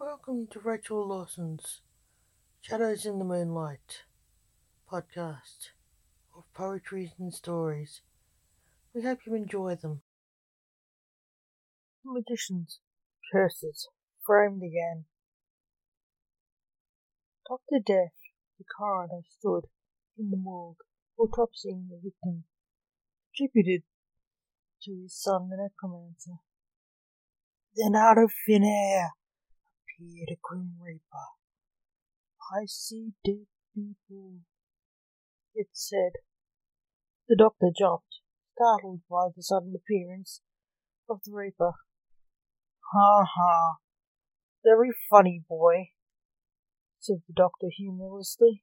Welcome to Rachel Lawson's Shadows in the Moonlight podcast of poetry and stories. We hope you enjoy them. Magicians, curses, framed again. Dr. Death, the coroner, stood in the morgue, autopsying the victim, attributed to his son, the necromancer. Then out of thin air appeared a grim reaper. I see dead people, it said. The doctor jumped, startled by the sudden appearance of the reaper. Ha ha, very funny boy, said the doctor humorously.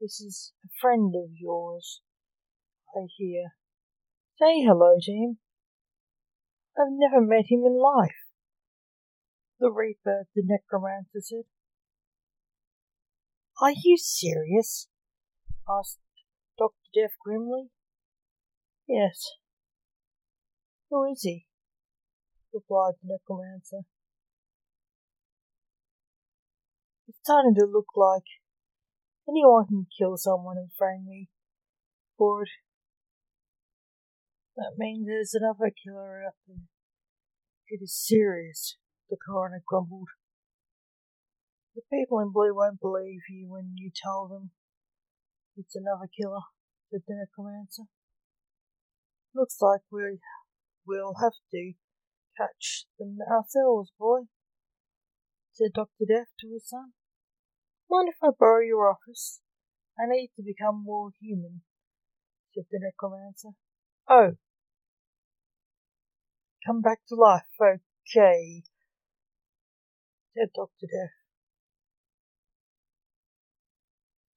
This is a friend of yours, I hear. Say hello to him. I've never met him in life. The Reaper, the necromancer said. Are you serious? asked Dr. Death grimly. Yes. Who is he? replied the necromancer. It's starting to look like anyone can kill someone and frame me it. That means there's another killer out there. It is serious, the coroner grumbled. The people in blue won't believe you when you tell them it's another killer, said the necromancer. Looks like we will have to catch them ourselves, boy, said Dr. Death to his son. Mind if I borrow your office? I need to become more human, said the necromancer. Oh, come back to life, okay, Dr. Death.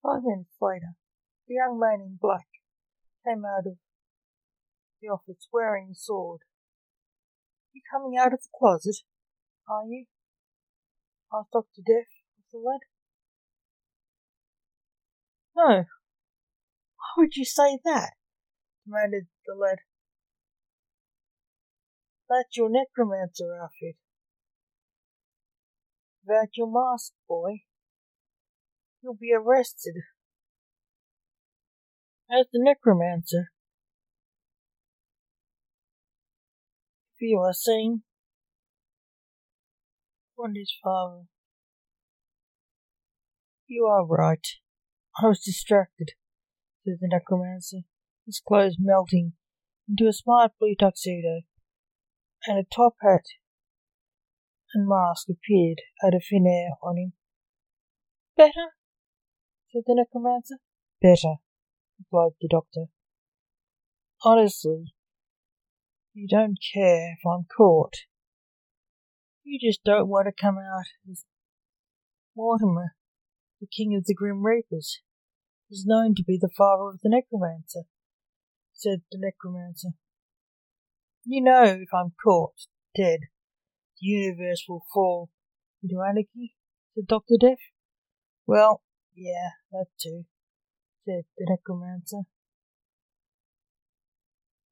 Five minutes later, the young man in black came out of the office wearing a sword. You coming out of the closet, are you? asked Dr. Death of the lad. No. Why would you say that? demanded the lad. That's your necromancer outfit. Without your mask, boy, you'll be arrested. As the necromancer, if you are seen, what is father? You are right. I was distracted, said the necromancer, his clothes melting into a smart blue tuxedo, and a top hat and mask appeared out of thin air on him. Better? said the necromancer. Better, replied the doctor. Honestly, you don't care if I'm caught. You just don't want to come out as Mortimer the king of the Grim Reapers, is known to be the father of the necromancer, said the necromancer. You know, if I'm caught dead, universe will fall into anarchy, said Dr. Death. Well, yeah, that too, said the necromancer.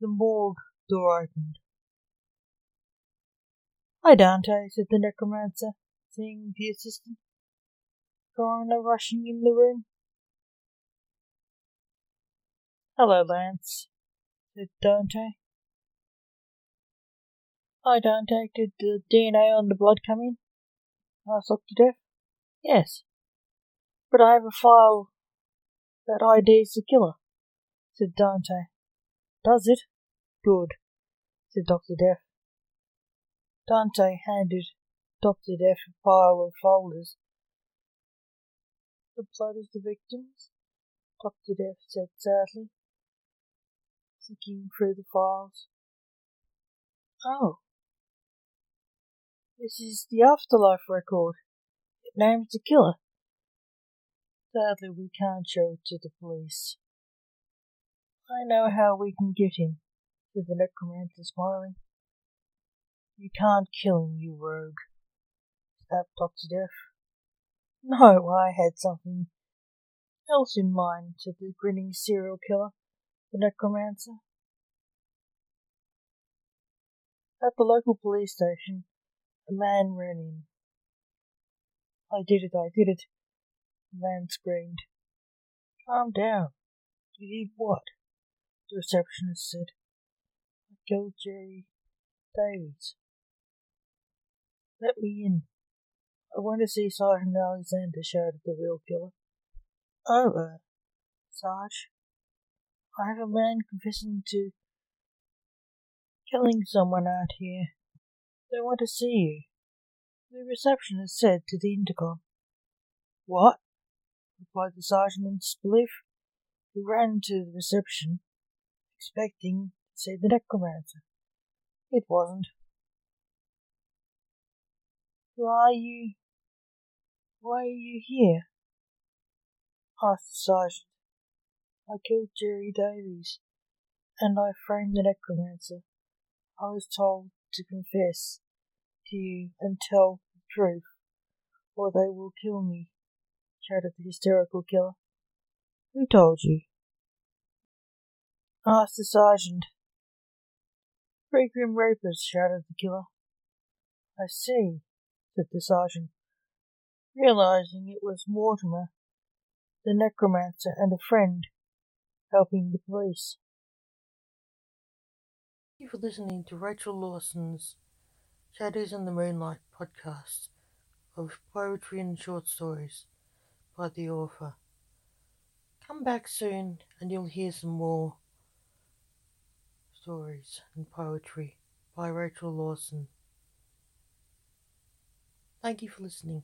The morgue door opened. Hi, Dante, said the necromancer, seeing the assistant coroner rushing in the room. Hello, Lance, said Dante. Dante. Did the DNA on the blood come in? asked Dr. Death. Yes. But I have a file that IDs the killer, said Dante. Does it? Good, said Dr. Death. Dante handed Dr. Death a pile of folders the blood of the victims? Dr. Death said sadly, flicking through the files. Oh. This is the afterlife record. It names the killer. Sadly, we can't show it to the police. I know how we can get him, said the necromancer, smiling. You can't kill him, you rogue, snapped Dr. Death. No, I had something else in mind, said the grinning serial killer, the necromancer. At the local police station, man running. I did it, I did it, the man screamed. Calm down. Did what? The receptionist said. I killed Jerry Davies. Let me in. I want to see Sergeant Alexander, shouted the real killer. Oh, uh, Sarge, I have a man confessing to killing someone out here. They want to see you. The receptionist said to the intercom. What? replied the sergeant in disbelief. He ran to the reception, expecting to see the necromancer. It wasn't. Who are you? Why are you here? asked the sergeant. I killed Jerry Davies, and I framed the necromancer. I was told to confess to you and tell the truth, or they will kill me, shouted the hysterical killer. Who told you? asked the sergeant. Three grim reapers, shouted the killer. I see, said the sergeant, realizing it was Mortimer, the necromancer, and a friend helping the police. Thank you for listening to Rachel Lawson's Shadows in the Moonlight podcast of poetry and short stories by the author. Come back soon and you'll hear some more stories and poetry by Rachel Lawson. Thank you for listening.